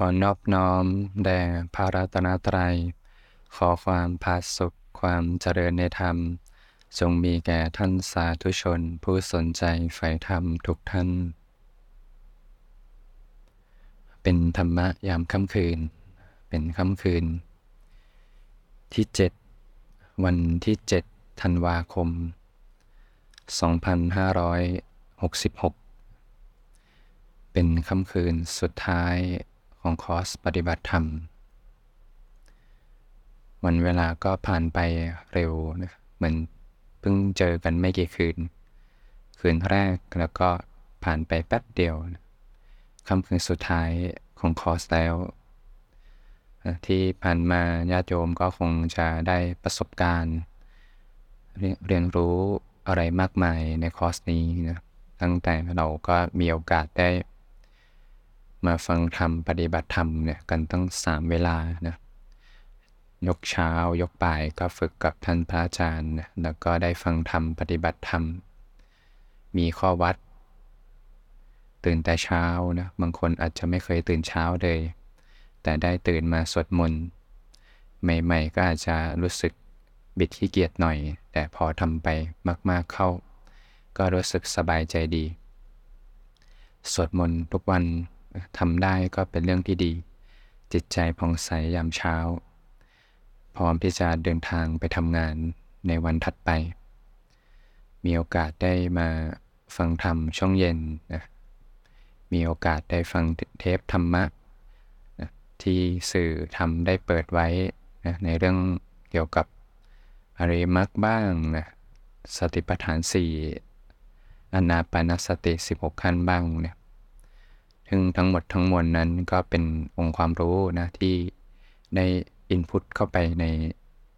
ขอนอบน้อมแด่พระรัตนตรัย ขอความพาสุขความเจริญในธรรม จงมีแก่ท่านสาธุชนผู้สนใจใฝ่ธรรมทุกท่าน เป็นธรรมะยามค่ำคืน เป็นค่ำคืน ที่เจ็ดวันที่เจ็ดธันวาคม 2566 เป็นค่ำคืนสุดท้าย ของคอร์สปฏิบัติธรรม วันเวลาก็ผ่านไปเร็วนะเหมือนเพิ่งเจอกันไม่กี่คืน คืนแรกแล้วก็ผ่านไปแป๊บเดียวนะค่ำคืนสุดท้ายของคอร์สแล้ว ที่ผ่านมาญาติโยมก็คงจะได้ประสบการณ์ เรียนรู้อะไรมากมายในคอร์สนี้นะตั้งแต่เราก็มีโอกาสได้ มาฟังธรรมปฏิบัติธรรมเนี่ยกันตั้งสามเวลานะยกเช้ายกบ่ายก็ฝึกกับท่านพระอาจารย์ แล้วก็ได้ฟังธรรมปฏิบัติธรรม มีข้อวัด ตื่นแต่เช้านะบางคนอาจจะไม่เคยตื่นเช้าเลย แต่ได้ตื่นมาสวดมนต์ใหม่ ๆ ก็อาจจะรู้สึกบิดขี้เกียจหน่อย แต่พอทำไปมาก ๆเข้า ก็รู้สึกสบายใจดี สวดมนต์ทุกวัน ทำได้ก็เป็นเรื่องที่ดี จิตใจผ่องใสยามเช้า พร้อมที่จะเดินทางไปทำงานในวันถัดไป มีโอกาสได้มาฟังธรรมช่วงเย็นนะมีโอกาสได้ฟังเทปธรรมะนะที่สื่อทำได้เปิดไว้นะในเรื่องเกี่ยวกับอริมักบ้างนะสติปัฏฐานสี่อนาปานสติ 16 ขั้นบ้างเนี่ย ถึงทั้งหมดทั้งมวลนั้นก็เป็นองค์ความรู้นะที่ได้อินพุตเข้าไปใน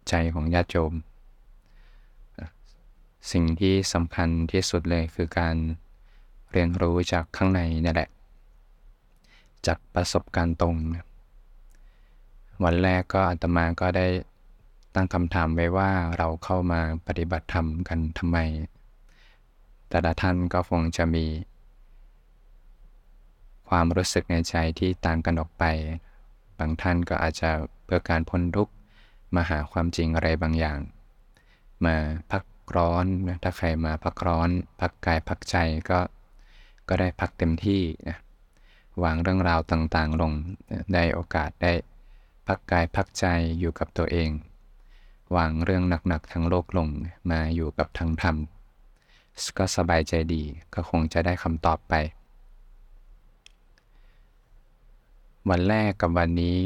ใจของญาติโยม สิ่งที่สำคัญที่สุดเลยคือการเรียนรู้จากข้างในนี่แหละ จากประสบการณ์ตรง วันแรกก็อาตมาก็ได้ตั้งคำถามไว้ว่าเราเข้ามาปฏิบัติธรรมกันทำไม แต่ละท่านก็คงจะมี ความรู้สึกในใจที่ต่างกันออกไป บางท่านก็อาจจะเพื่อการพ้นทุกข์มาหาความจริงอะไรบางอย่าง มาพักร้อนนะถ้าใครมาพักร้อน พักกายพักใจก็ก็ได้พักเต็มที่นะวางเรื่องราวต่างๆ ลงได้โอกาสได้พักกายพักใจอยู่กับตัวเอง วางเรื่องหนักๆทั้งโลกลงมาอยู่กับทางธรรม ก็สบายใจดีก็คงจะได้คำตอบไป วันแรกกับวันนี้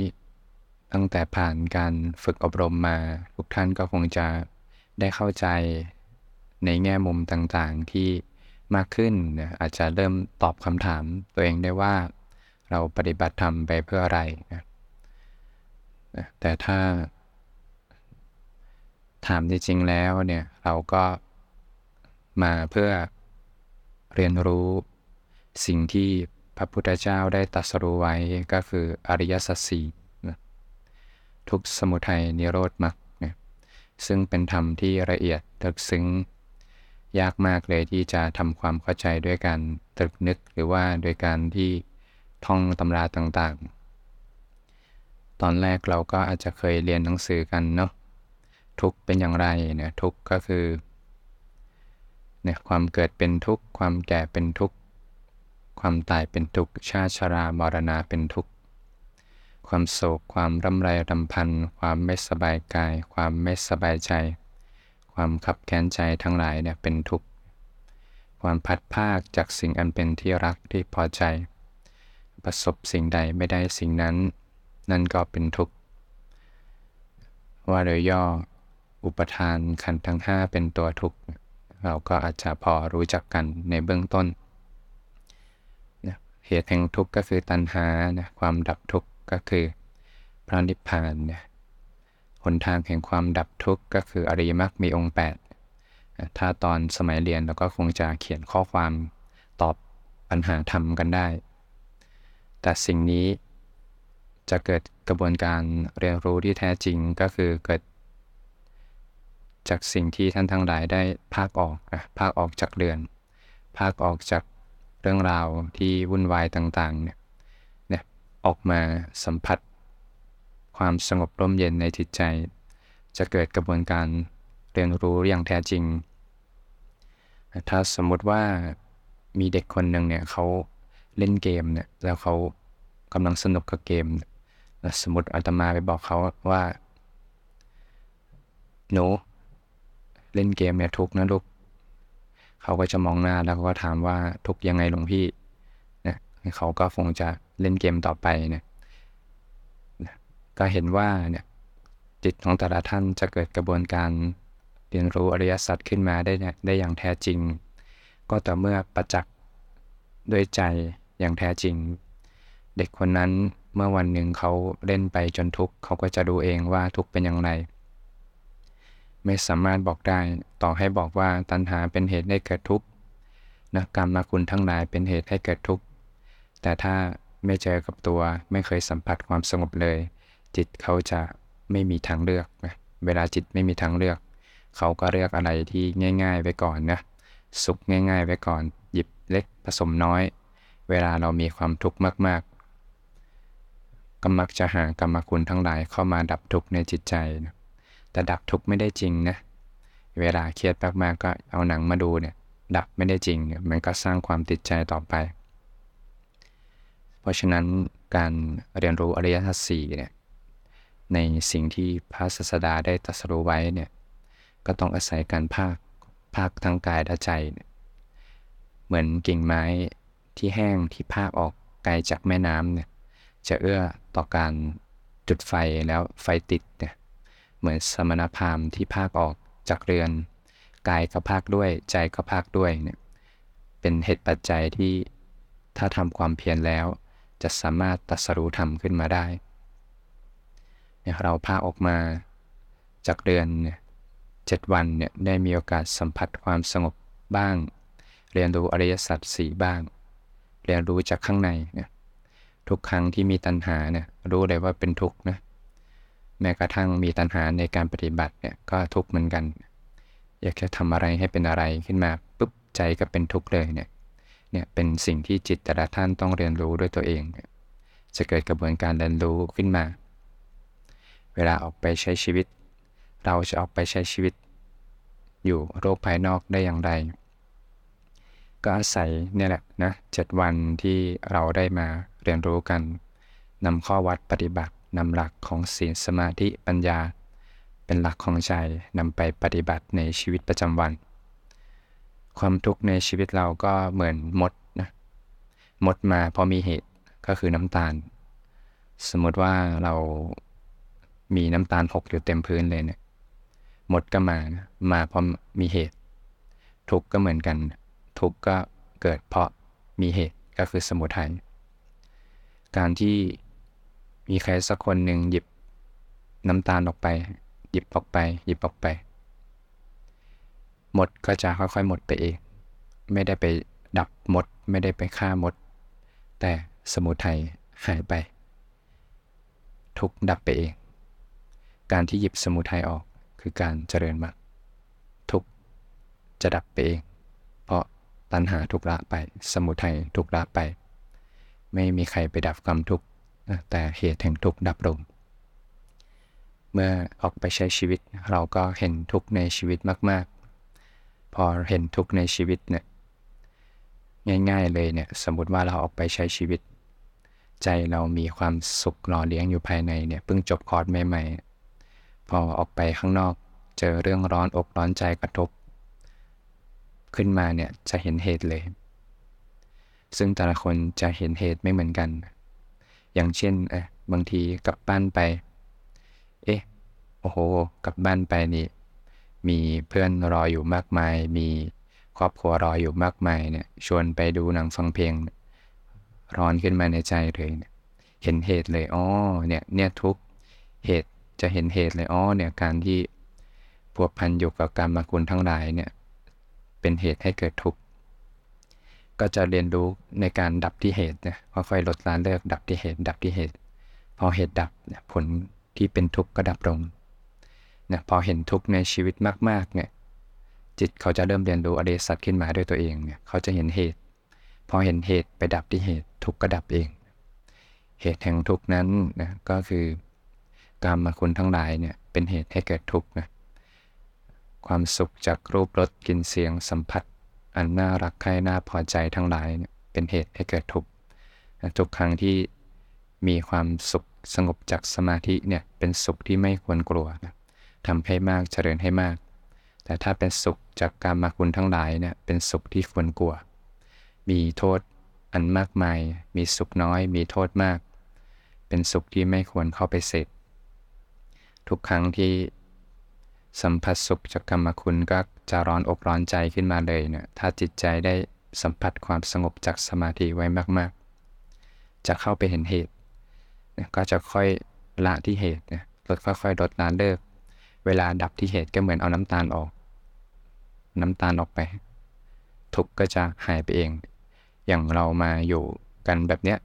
ตั้งแต่ผ่านการฝึกอบรมมา ทุกท่านก็คงจะได้เข้าใจในแง่มุมต่างๆที่มากขึ้น อาจจะเริ่มตอบคำถามตัวเองได้ว่า เราปฏิบัติธรรมไปเพื่ออะไรนะแต่ถ้าถามจริงๆแล้วเนี่ยเราก็มาเพื่อเรียนรู้สิ่งที่ พระพุทธเจ้าได้ตรัสรู้ไว้ก็คืออริยสัจสี่ทุกสมุทัยนิโรธมรรคซึ่งเป็นธรรมที่ละเอียดตึกซึ้ง ยากมากเลยที่จะทำความเข้าใจด้วยการตรึกนึกหรือว่าโดยการที่ท่องตำราต่างๆ ตอนแรกเราก็อาจจะเคยเรียนหนังสือกันเนาะทุกเป็นอย่างไรเนี่ยทุกก็คือเนี่ยความเกิดเป็นทุกข์ความแก่เป็นทุกข์ ความตายเป็นทุกข์ ชาชรามรณะเป็นทุกข์ ความโศก ความรำไรรำพัน ความไม่สบายกาย ความไม่สบายใจ ความขับแค้นใจทั้งหลายเนี่ยเป็นทุกข์ ความพัดภาคจากสิ่งอันเป็นที่รักที่พอใจ ประสบสิ่งใดไม่ได้สิ่งนั้น นั่นก็เป็นทุกข์ ว่าโดยย่อ อุปทานขันธ์ทั้ง5เป็นตัวทุกข์ เราก็อาจจะพอรู้จักกันในเบื้องต้น เหตุแห่งทุกข์ก็คือตัณหานะความดับทุกข์ก็คือพระนิพพานนี่ยหนทางแห่งความดับทุกข์ก็คืออริยมรรคมีองค์ 8 ถ้าตอนสมัยเรียนเราก็คงจะเขียนข้อความตอบปัญหาธรรมกันได้ แต่สิ่งนี้จะเกิดกระบวนการเรียนรู้ที่แท้จริงก็คือเกิด จากสิ่งที่ท่านทั้งหลายได้ภาคออกนะภาคออกจากเรือน ภาคออกจาก เรื่องราวที่วุ่นวายต่างๆเนี่ยออกมาสัมผัส ความสงบร่มเย็นในจิตใจ จะเกิดกระบวนการเรียนรู้อย่างแท้จริง ถ้าสมมุติว่ามีเด็กคนหนึ่งเนี่ยเขาเล่นเกมเนี่ยแล้วเขากำลังสนุกกับเกม สมมติอาตมาไปบอกเขาว่าหนูเล่นเกมเนี่ยทุกนะลูก เขาก็จะมองหน้าแล้วก็ถามว่าทุกยังไงหลวงพี่เนี่ยเขาก็คงจะเล่นเกมต่อไปเนี่ยก็เห็นว่าเนี่ยจิตของแต่ละท่านจะเกิดกระบวนการเรียนรู้อริยสัจขึ้นมาได้ได้อย่างแท้จริง ก็ต่อเมื่อประจักษ์ด้วยใจอย่างแท้จริง เด็กคนนั้นเมื่อวันหนึ่งเขาเล่นไปจนทุกข์เขาก็จะดูเองว่าทุกข์เป็นอย่างไร ไม่สามารถบอกได้ ต่อให้บอกว่าตัณหาเป็นเหตุให้เกิดทุกข์นะกรรมมาคุณทั้งหลายเป็นเหตุให้เกิดทุกข์ แต่ถ้าไม่เจอกับตัวไม่เคยสัมผัสความสงบเลย จิตเขาจะไม่มีทางเลือกนะเวลาจิตไม่มีทางเลือก เขาก็เลือกอะไรที่ง่าย ๆ ไว้ก่อนนะสุขง่าย ๆ ไว้ก่อน หยิบเล็กผสมน้อย เวลาเรามีความทุกข์มาก ๆก็มักจะหากรรมคุณทั้งหลายเข้ามาดับทุกข์ในจิตใจนะ แต่ดับทุกข์ไม่ได้จริงนะ เวลาเครียดมากๆก็เอาหนังมาดูเนี่ย ดับไม่ได้จริงเนี่ยมันก็สร้างความติดใจต่อไป เพราะฉะนั้นการเรียนรู้อริยสัจสี่เนี่ย ในสิ่งที่พระศาสดาได้ตรัสรู้ไว้เนี่ย ก็ต้องอาศัยการภาค ภาคทั้งกายและใจ เหมือนกิ่งไม้ที่แห้งที่ภาคออกไกลจากแม่น้ำเนี่ย จะเอื้อต่อการจุดไฟแล้วไฟติดเนี่ย เหมือนสมณพราหมณ์ที่ภาคออกจากเรือน กายก็ภาคด้วยใจก็ภาคด้วยเนี่ยเป็นเหตุปัจจัยที่ถ้าทำความเพียรแล้ว จะสามารถตัสรู้ธรรมขึ้นมาได้เนี่ยเราพาออกมาจากเดือนเนี่ยเจ็ดวันเนี่ยได้มีโอกาสสัมผัสความสงบบ้าง เรียนรู้อริยสัจสี่บ้าง เรียนรู้จากข้างในเนี่ยทุกครั้งที่มีตัณหาเนี่ยรู้เลยว่าเป็นทุกข์นะ แม้กระทั่งมีตัณหาในการปฏิบัติเนี่ยก็ทุกข์เหมือนกัน อยากจะทำอะไรให้เป็นอะไรขึ้นมาปุ๊บใจก็เป็นทุกข์เลยเนี่ยเนี่ยเป็นสิ่งที่จิตแต่ละท่านต้องเรียนรู้ด้วยตัวเอง จะเกิดกระบวนการเรียนรู้ขึ้นมา เวลาออกไปใช้ชีวิต เราจะออกไปใช้ชีวิต อยู่โรคภายนอกได้อย่างไร ก็อาศัยเนี่ยแหละนะเจ็ดวันที่เราได้มาเรียนรู้กันนำข้อวัดปฏิบัติ นำหลักของศีลสมาธิปัญญา เป็นหลักของใจนำไปปฏิบัติในชีวิตประจำวัน ความทุกข์ในชีวิตเราก็เหมือนมดนะมดมาพอมีเหตุก็คือน้ำตาล สมมติว่าเรามีน้ำตาลหกอยู่เต็มพื้นเลยเนี่ยมดก็มานะมาเพราะมีเหตุ ทุกข์ก็เหมือนกัน ทุกข์ก็เกิดเพราะมีเหตุก็คือสมุทัยการที่ มีใครสักคนหนึ่งหยิบน้ำตาลออกไป หยิบออกไป หยิบออกไป หมดก็จะค่อยๆ หมดไปเอง ไม่ได้ไปดับหมด ไม่ได้ไปฆ่าหมด แต่สมุทัยหายไป ทุกดับไปเอง การที่หยิบสมุทัยออกคือการเจริญมากทุกจะดับไปเอง เพราะตัณหาทุกละไป สมุทัยทุกละไป ไม่มีใครไปดับความทุกข์ แต่เหตุแห่งทุกข์ดับลง เมื่อออกไปใช้ชีวิตเราก็เห็นทุกข์ในชีวิตมาก ๆ พอเห็นทุกข์ในชีวิตเนี่ยง่าย ๆ เลยเนี่ยสมมติว่าเราออกไปใช้ชีวิต ใจเรามีความสุขหล่อเลี้ยงอยู่ภายในเนี่ยเพิ่งจบคอร์สใหม่ๆ พอออกไปข้างนอกเจอเรื่องร้อนอกร้อนใจกระทบ ขึ้นมาเนี่ยจะเห็นเหตุเลย ซึ่งแต่ละคนจะเห็นเหตุไม่เหมือนกัน อย่างเช่นเอบางทีกลับบ้านไป เอ๊ะ โอ้โห กลับบ้านไปนี่ มีเพื่อนรออยู่มากมาย มีครอบครัวรออยู่มากมายเนี่ย ชวนไปดูหนังฟังเพลง ร้อนขึ้นมาในใจเลยเเห็นเหตุเลย อ๋อ เนี่ย เนี่ยทุกเหตุจะเห็นเหตุเลย อ๋อ เนี่ย การที่พวกพันอยู่กับกรรมคุณทั้งหลายเนี่ย เป็นเหตุให้เกิดทุกข์ ก็จะเรียนรู้ในการดับที่เหตุเนี่ยค่อยๆลดละเลิกดับที่เหตุ ดับที่เหตุ พอเหตุดับเนี่ยผลที่เป็นทุกข์ก็ดับลงเนี่ยพอเห็นทุกข์ในชีวิตมากๆเนี่ยจิตเขาจะเริ่มเรียนรู้อริยสัจขึ้นมาด้วยตัวเองเนี่ยเขาจะเห็นเหตุ พอเห็นเหตุไปดับที่เหตุทุกข์ก็ดับเอง เหตุแห่งทุกข์นั้นนะก็คือกรรมคุณทั้งหลายเนี่ยเป็นเหตุให้เกิดทุกข์นะความสุขจากรูปรสกลิ่นเสียงสัมผัส อันน่ารักใคร่น่าพอใจทั้งหลายเนี่ยเป็นเหตุให้เกิดทุกข์ทุกครั้งที่มีความสุขสงบจากสมาธิเนี่ยเป็นสุขที่ไม่ควรกลัวนะทำให้มากเจริญให้มาก แต่ถ้าเป็นสุขจากการมาคุณทั้งหลายเนี่ยเป็นสุขที่ควรกลัว มีโทษอันมากมาย มีสุขน้อย มีโทษมาก เป็นสุขที่ไม่ควรเข้าไปเสพทุกครั้งที่ สัมผัสสุขจากกรรมคุณก็จะร้อนอกร้อนใจขึ้นมาเลยเนี่ยถ้าจิตใจได้สัมผัสความสงบจากสมาธิไว้มาก ๆ จะเข้าไปเห็นเหตุ ก็จะค่อยละที่เหตุลดค่อยๆลดละเลิก เวลาดับที่เหตุก็เหมือนเอาน้ำตาลออก น้ำตาลออกไป ทุกก็จะหายไปเอง อย่างเรามาอยู่กันแบบเนี้ย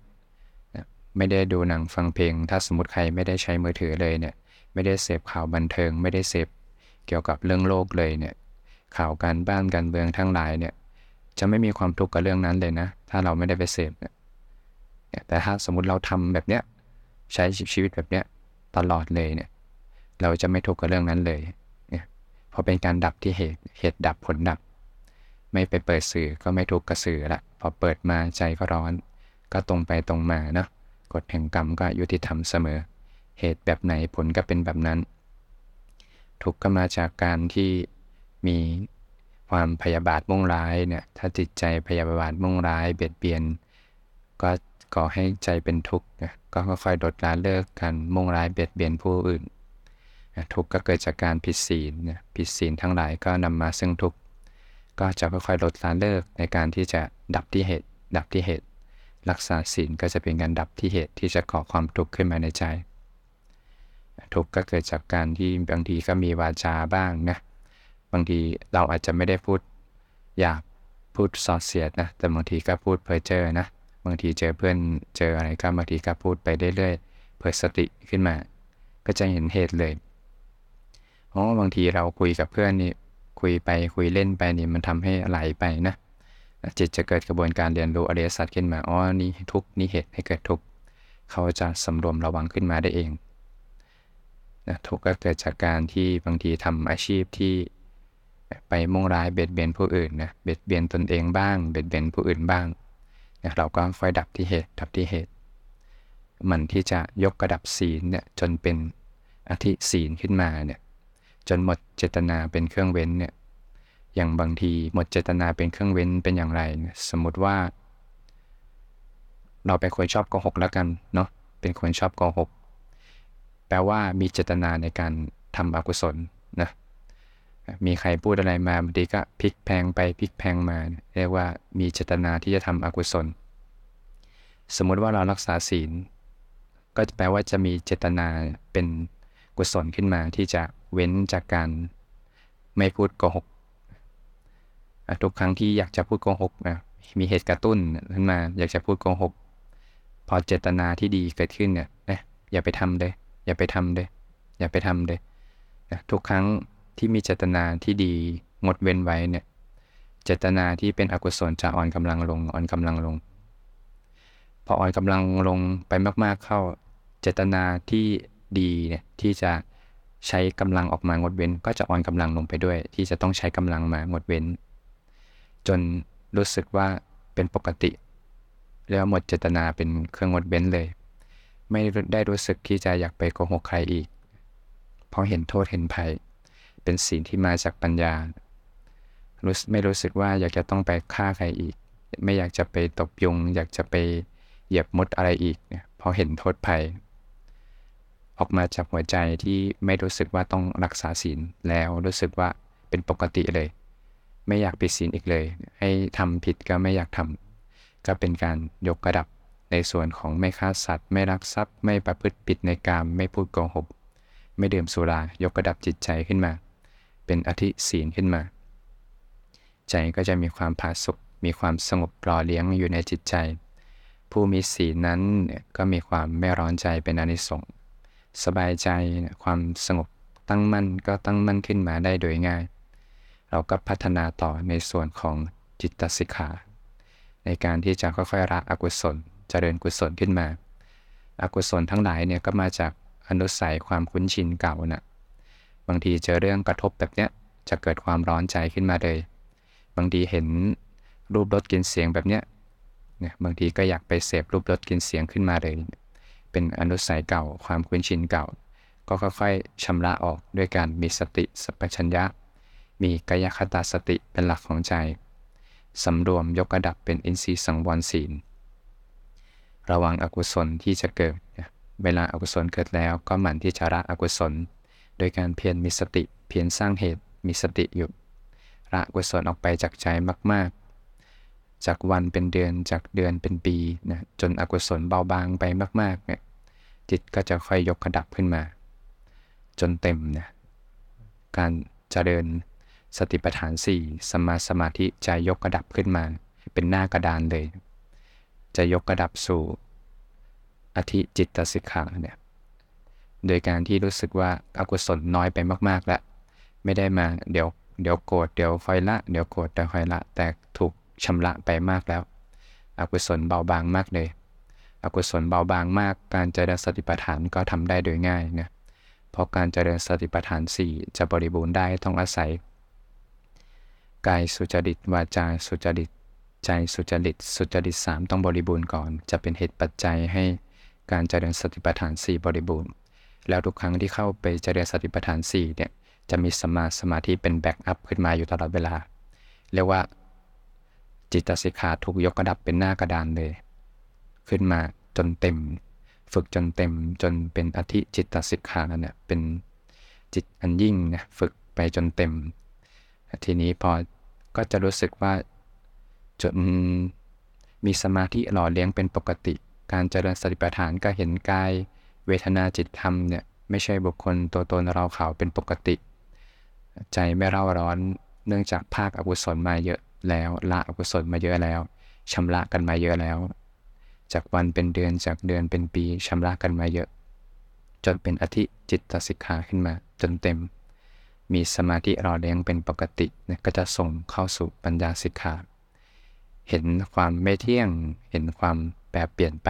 ไม่ได้ดูหนังฟังเพลง ถ้าสมมติใครไม่ได้ใช้มือถือเลยเนี่ย ไม่ได้เสพข่าวบันเทิง ไม่ได้เสพ เกี่ยวกับเรื่องโลกเลยเนี่ยข่าวการบ้านการเมืองทั้งหลายเนี่ยจะไม่มีความทุกข์กับเรื่องนั้นเลยนะ ถ้าเราไม่ได้ไปเสพเนี่ยแต่ถ้าสมมุติเราทำแบบเนี้ยใช้ชีวิตแบบเนี้ยตลอดเลยเนี่ยเราจะไม่ทุกข์กับเรื่องนั้นเลยเนี่ยพอเป็นการดับที่เหตุเหตุดับผลดับ ไม่ไปเปิดสื่อก็ไม่ทุกข์กับสื่อละพอเปิดมาใจก็ร้อน ก็ตรงไปตรงมาเนาะกฎแห่งกรรมก็ยุติธรรมเสมอ เหตุแบบไหนผลก็เป็นแบบนั้น ทุกข์ก็มาจากการที่มีความพยาบาทมุ่งร้ายเนี่ย ถ้าจิตใจพยาบาทมุ่งร้าย เบียดเบียน ก็ก่อให้ใจเป็นทุกข์ก็ค่อยๆลดละเลิกกันมุ่งร้ายเบียดเบียนผู้อื่น ทุกข์ก็เกิดจากการผิดศีลผิดศีลทั้งหลายก็นำมาซึ่งทุกข์ก็จะค่อยๆลดละเลิกในการที่จะดับที่เหตุ ดับที่เหตุ รักษาศีลก็จะเป็นการดับที่เหตุที่จะก่อความทุกข์ขึ้นมาในใจ ทุกข์ก็เกิดจากการที่บางทีก็มีวาจาบ้างนะ บางทีเราอาจจะไม่ได้พูดอยากพูดสอดเสียดนะ แต่บางทีก็พูดเพ้อเจอนะ บางทีเจอเพื่อนเจออะไรก็บางทีก็พูดไปเรื่อยๆ เพื่อสติขึ้นมา ก็จะเห็นเหตุเลย เพราะบางทีเราคุยกับเพื่อนนี่คุยไปคุยเล่นไปนี่มันทำให้ไหลไปนะ จิตจะเกิดกระบวนการเรียนรู้อริยสัจขึ้นมา อ๋อ นี่ทุกนี่เหตุให้เกิดทุกเขาจะสำรวมระวังขึ้นมาได้เอง นะทุกข์ก็เกิดจากการที่บางทีทำอาชีพที่ไปมุ่งร้ายเบียดเบียนผู้อื่นนะเบียดเบียนตนเองบ้าง เบียดเบียนผู้อื่นบ้างนะเราก็คอยดับที่เหตุดับที่เหตุ มันที่จะยกกระดับศีลเนี่ยจนเป็นอธิศีลขึ้นมาเนี่ยจนหมดเจตนาเป็นเครื่องเว้นเนี่ยอย่างบางทีหมดเจตนาเป็นเครื่องเว้นเป็นอย่างไร สมมติว่า เราเป็นคนชอบโกหกแล้วกันเนาะเป็นคนชอบโกหก แปลว่ามีเจตนาในการทำอกุศลนะมีใครพูดอะไรมาบางทีก็พลิกแพงไปพลิกแพงมาเรียกว่ามีเจตนาที่จะทำอกุศล สมมุติว่าเรารักษาศีล ก็แปลว่าจะมีเจตนาเป็นกุศลขึ้นมาที่จะเว้นจากการไม่พูดโกหกทุกครั้งที่อยากจะพูดโกหกนะมีเหตุกระตุ้นขึ้นมา อยากจะพูดโกหก พอเจตนาที่ดีเกิดขึ้นเนี่ยนะอย่าไปทำเลย อย่าไปทำเลยอย่าไปทำเลยนะทุกครั้งที่มีเจตนาที่ดีงดเว้นไว้เนี่ยเจตนาที่เป็นอกุศลจะอ่อนกำลังลงอ่อนกำลังลง พออ่อนกำลังลงไปมาก ๆเข้า เจตนาที่ดีเนี่ยที่จะใช้กำลังออกมางดเว้น ก็จะอ่อนกำลังลงไปด้วย ที่จะต้องใช้กำลังมางดเว้น จนรู้สึกว่าเป็นปกติ แล้วหมดเจตนาเป็นเครื่องงดเว้นเลย ไม่ได้รู้สึกที่จะอยากไปโกหกใครอีก เพราะเห็นโทษเห็นภัย เป็นสิ่งที่มาจากปัญญารู้ไม่รู้สึกว่าอยากจะต้องไปฆ่าใครอีก ไม่อยากจะไปตบยุง อยากจะไปเหยียบมดอะไรอีกเนี่ยพอเห็นโทษภัย ออกมาจากหัวใจที่ไม่รู้สึกว่าต้องรักษาศีลแล้วรู้สึกว่าเป็นปกติเลย ไม่อยากผิดศีลอีกเลย ให้ทำผิดก็ไม่อยากทำก็เป็นการยกระดับ ในส่วนของไม่ฆ่าสัตว์ ไม่รักทรัพย์ ไม่ประพฤติผิดในกามไม่พูดโกหก ไม่ดื่มสุรายกระดับจิตใจขึ้นมา เป็นอธิศีลขึ้นมา ใจก็จะมีความผาสุกมีความสงบปลอเลี้ยงอยู่ในจิตใจ ผู้มีศีลนั้นก็มีความไม่ร้อนใจเป็นอนิสงส์สบายใจความสงบตั้งมั่นก็ตั้งมั่นขึ้นมาได้โดยง่าย เราก็พัฒนาต่อในส่วนของจิตตสิกขา ในการที่จะค่อยๆละอกุศล เจริญกุศลขึ้นมา อกุศลทั้งหลายเนี่ยก็มาจากอนุสัยความคุ้นชินเก่านะ่ะบางทีเจอเรื่องกระทบแบบเนี้ยจะเกิดความร้อนใจขึ้นมาเลย บางทีเห็นรูปรสกินเสียงแบบเนี้ยเนี่ยบางทีก็อยากไปเสพรูปรสกินเสียงขึ้นมาเลย เป็นอนุสัยเก่าความคุ้นชินเก่า ก็ค่อยๆชำระออกด้วยการมีสติสัพพัญญะ มีกายคตาสติเป็นหลักของใจสำรวมยกระดับเป็นอินทรีย์สังวรศีล ระวังอกุศลที่จะเกิด เวลาอากุศลเกิดแล้วก็หมั่นที่จะละอกุศล โดยการเพียรมีสติ เพียรสร้างเหตุมีสติอยู่ละกุศลออกไปจากใจมาก ๆ จากวันเป็นเดือนจากเดือนเป็นปีนะจนอกุศลเบาบางไปมากๆเนี่ยจิตก็จะค่อยยกระดับขึ้นมา จนเต็มนะการเจริญสติปัฏฐานสี่สมาสมาธิจะยกกระดับขึ้นมา เป็นหน้ากระดานเลย จะยกกระดับสู่อธิจิตสิกขาเนี่ยโดยการที่รู้สึกว่าอากุศลน้อยไปมากๆแล้ว ไม่ได้มาเดี๋ยวเดี๋ยวโกรธเดี๋ยวคอยละ เดี๋ยวโกรธเดี๋ยวคอยละ แต่ถูกชำระไปมากแล้ว อกุศลเบาบางมากเลย อกุศลเบาบางมาก การเจริญสติปัฏฐานก็ทำได้โดยง่ายนะเพราะการเจริญสติปัฏฐาน 4 จะบริบูรณ์ได้ต้องอาศัย กายสุจริตวาจาสุจริต ใจสุจริต สุจริตสามต้องบริบูรณ์ก่อน จะเป็นเหตุปัจจัยให้การเจริญสติปัฏฐาน 4 บริบูรณ์ แล้วทุกครั้งที่เข้าไปเจริญสติปัฏฐาน4เนี่ยจะมีสมาสมาธิเป็นแบ็กอัพขึ้นมาอยู่ตลอดเวลา เรียกว่า จิตสิกขาถูกยกกระดับเป็นหน้ากระดานเลย ขึ้นมาจนเต็ม ฝึกจนเต็มจนเป็นอธิจิตสิกขาเนี่ยเป็นจิตอันยิ่งนะฝึกไปจนเต็ม ทีนี้พอก็จะรู้สึกว่า จนมีสมาธิหล่อเลี้ยงเป็นปกติ การเจริญสติปัฏฐานก็เห็นกาย เวทนาจิตธรรมเนี่ยไม่ใช่บุคคลตัวตนเราเขาเป็นปกติ ใจไม่เร่าร้อนเนื่องจากภาคอกุศลมาเยอะแล้วละอกุศลมาเยอะแล้วชำระกันมาเยอะแล้ว จากวันเป็นเดือนจากเดือนเป็นปีชำระกันมาเยอะ จนเป็นอธิจิตตสิกขาขึ้นมาจนเต็ม มีสมาธิรอเลี้ยงเป็นปกติเนี่ยก็จะส่งเข้าสู่ปัญญาสิกขา เห็นความไม่เที่ยง เห็นความแปรเปลี่ยนไป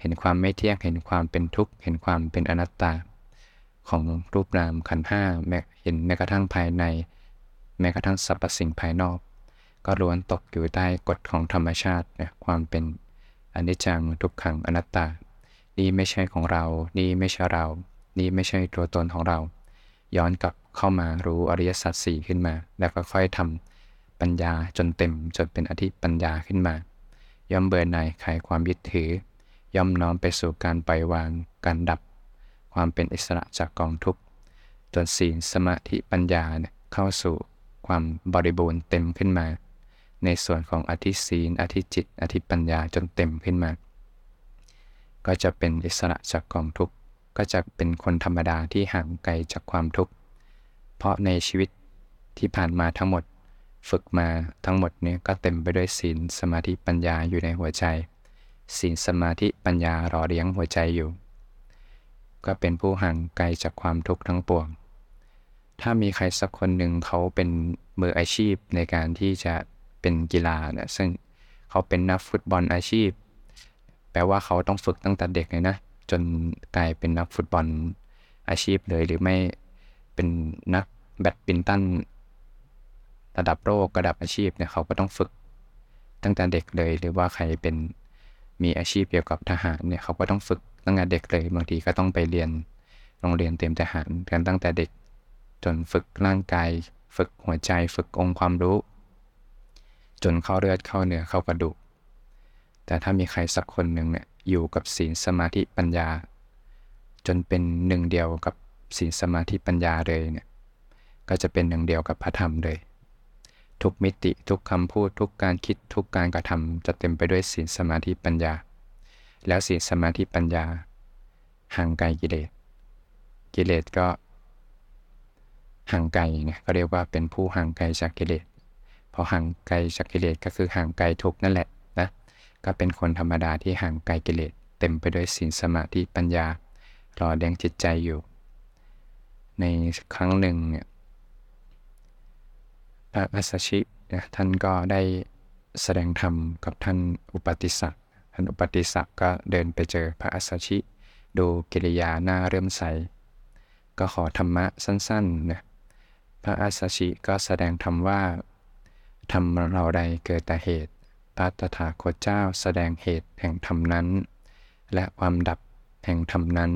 เห็นความไม่เที่ยง เห็นความเป็นทุกข์ เห็นความเป็นอนัตตา ของรูปนามขันห้าเห็นแม้กระทั่งภายใน แม้กระทั่งสรรพสิ่งภายนอก ก็ล้วนตกอยู่ใต้กฎของธรรมชาตินะความเป็นอนิจจังทุกขังอนัตตา นี่ไม่ใช่ของเรา นี่ไม่ใช่เรา นี่ไม่ใช่ตัวตนของเรา ย้อนกลับเข้ามารู้อริยสัจสี่ขึ้นมา แล้วก็ค่อยทำ ปัญญาจนเต็มจนเป็นอธิปัญญาขึ้นมา ย่อมเบื่อหน่ายคลายความยึดถือ ย่อมน้อมไปสู่การปล่อยวางการดับ ความเป็นอิสระจากกองทุกข์จนศีลสมาธิปัญญาเข้าสู่ความบริบูรณ์เต็มขึ้นมา ในส่วนของอธิศีล อธิจิต อธิปัญญาจนเต็มขึ้นมา ก็จะเป็นอิสระจากกองทุกข์ก็จะเป็นคนธรรมดาที่ห่างไกลจากความทุกข์เพราะในชีวิตที่ผ่านมาทั้งหมด ฝึกมาทั้งหมดนี้ก็เต็มไปด้วยศีลสมาธิปัญญาอยู่ในหัวใจศีลสมาธิปัญญารอเลี้ยงหัวใจอยู่ ก็เป็นผู้ห่างไกลจากความทุกข์ทั้งปวง ถ้ามีใครสักคนหนึ่งเขาเป็นมืออาชีพในการที่จะเป็นกีฬาเนี่ยซึ่งเขาเป็นนักฟุตบอลอาชีพ แปลว่าเขาต้องฝึกตั้งแต่เด็กเลยนะ จนกลายเป็นนักฟุตบอลอาชีพเลยหรือไม่เป็นนักแบดมินตัน ระดับโลกระดับอาชีพเนี่ยเขาก็ต้องฝึกตั้งแต่เด็กเลย หรือว่าใครเป็นมีอาชีพเกี่ยวกับทหารเนี่ยเขาก็ต้องฝึกตั้งแต่เด็กเลย บางทีก็ต้องไปเรียนโรงเรียนเตรียมทหารกันตั้งแต่เด็ก จนฝึกร่างกาย ฝึกหัวใจ ฝึกองค์ความรู้ จนเข้าเลือดเข้าเนื้อเข้ากระดูกแต่ถ้ามีใครสักคนหนึ่งเนี่ยอยู่กับศีลสมาธิปัญญา จนเป็นหนึ่งเดียวกับศีลสมาธิปัญญาเลยเนี่ยก็จะเป็นหนึ่งเดียวกับพระธรรมเลย ทุกมิติทุกคำพูดทุกการคิดทุกการกระทำจะเต็มไปด้วยศีลสมาธิปัญญา แล้วศีลสมาธิปัญญา ห่างไกลกิเลส กิเลสก็ห่างไกลไงก็เรียกว่าเป็นผู้ห่างไกลจากกิเลสพอห่างไกลจากกิเลสก็คือห่างไกลทุกนั่นแหละนะก็เป็นคนธรรมดาที่ห่างไกลกิเลสเต็มไปด้วยศีลสมาธิปัญญารอแดงจิตใจอยู่ ในครั้งหนึ่งเนี่ย อัสชินะท่านก็ได้แสดงธรรมกับท่านอุปติสักท่านอุปติสักก็เดินไปเจอพระอัสสชิ ดูกิริยาหน้าเริ่มใส ก็ขอธรรมะสั้นๆนะพระอัสสชิก็แสดงธรรมว่าธรรมเราใดเกิดแต่เหตุ พระตถาคตเจ้าแสดงเหตุแห่งธรรมนั้น และความดับแห่งธรรมนั้น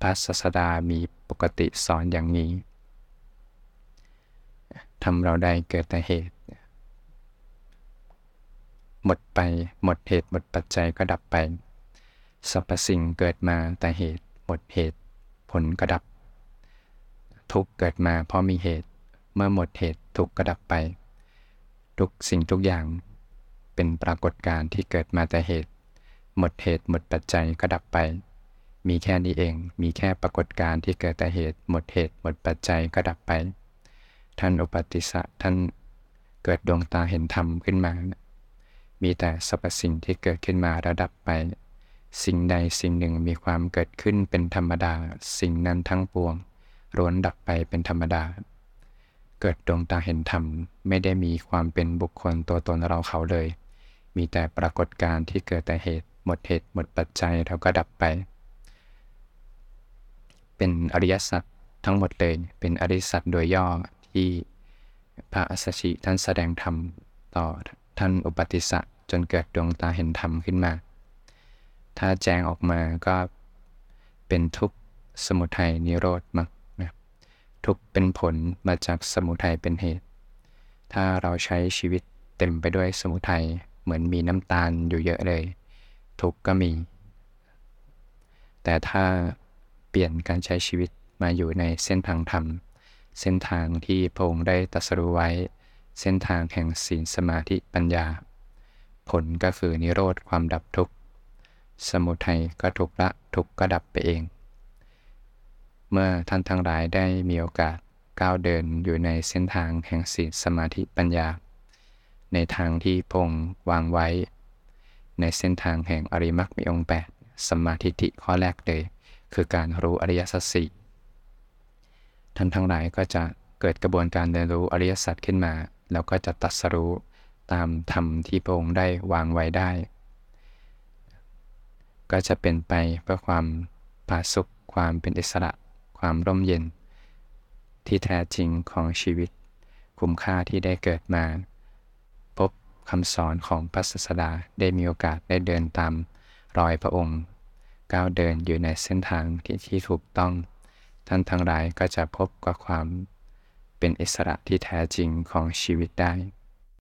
พระศาสดามีปกติสอนอย่างนี้ ทำเราใดเกิดแต่เหตุ หมดไปหมดเหตุหมดปัจจัยก็ดับไปสรรพสิ่งเกิดมาแต่เหตุ หมดเหตุ ผลก็ดับ ทุกเกิดมาเพราะมีเหตุ เมื่อหมดเหตุทุกก็ดับไป ทุกสิ่งทุกอย่างเป็นปรากฏการณ์ที่เกิดมาแต่เหตุ หมดเหตุหมดปัจจัยก็ดับไป มีแค่นี้เองมีแค่ปรากฏการณ์ที่เกิดแต่เหตุ หมดเหตุหมดปัจจัยก็ดับไป ท่านอุปติสะท่านเกิดดวงตาเห็นธรรมขึ้นมา มีแต่สรรพสิ่งที่เกิดขึ้นมาระดับไป สิ่งใดสิ่งหนึ่งมีความเกิดขึ้นเป็นธรรมดา สิ่งนั้นทั้งปวงร้วนดับไปเป็นธรรมดา เกิดดวงตาเห็นธรรม ไม่ได้มีความเป็นบุคคลตัวตนเราเขาเลย มีแต่ปรากฏการณ์ที่เกิดแต่เหตุ หมดเหตุหมดปัจจัยแล้วก็ดับไป เป็นอริยสัจทั้งหมดเลย เป็นอริยสัจโดยย่อ ที่พระอัสสชิท่านแสดงธรรมต่อท่านอุปติสะจนเกิดดวงตาเห็นธรรมขึ้นมา ถ้าแจงออกมาก็เป็นทุกข์สมุทัยนิโรธมรรคนะทุกข์เป็นผลมาจากสมุทัยเป็นเหตุ ถ้าเราใช้ชีวิตเต็มไปด้วยสมุทัยเหมือนมีน้ำตาลอยู่เยอะเลย ทุกข์ก็มี แต่ถ้าเปลี่ยนการใช้ชีวิตมาอยู่ในเส้นทางธรรม เส้นทางที่พระองค์ได้ตรัสรู้ไว้ เส้นทางแห่งศีลสมาธิปัญญา ผลก็คือนิโรธความดับทุกข์ สมุทัยก็ทุกละทุกข์ก็ดับไปเอง เมื่อท่านทั้งหลายได้มีโอกาสก้าวเดินอยู่ในเส้นทางแห่งศีลสมาธิปัญญา ในทางที่พงวางไว้ ในเส้นทางแห่งอริมักมีองค์แปดสมาธิทิข้อแรกเลย คือการรู้อริยสัจสี่ ท่านทั้งหลายก็จะเกิดกระบวนการเรียนรู้อริยสัจขึ้นมา แล้วก็จะตัดสรู้ตามธรรมที่พระองค์ได้วางไว้ได้ ก็จะเป็นไปเพื่อความผาสุขความเป็นอิสระ ความร่มเย็น ที่แท้จริงของชีวิต คุ้มค่าที่ได้เกิดมา พบคำสอนของพระศาสดาได้มีโอกาสได้เดินตามรอยพระองค์ ก้าวเดินอยู่ในเส้นทางที่ที่ถูกต้อง ท่านทั้งหลายก็จะพบกับความเป็นอิสระที่แท้จริงของชีวิตได้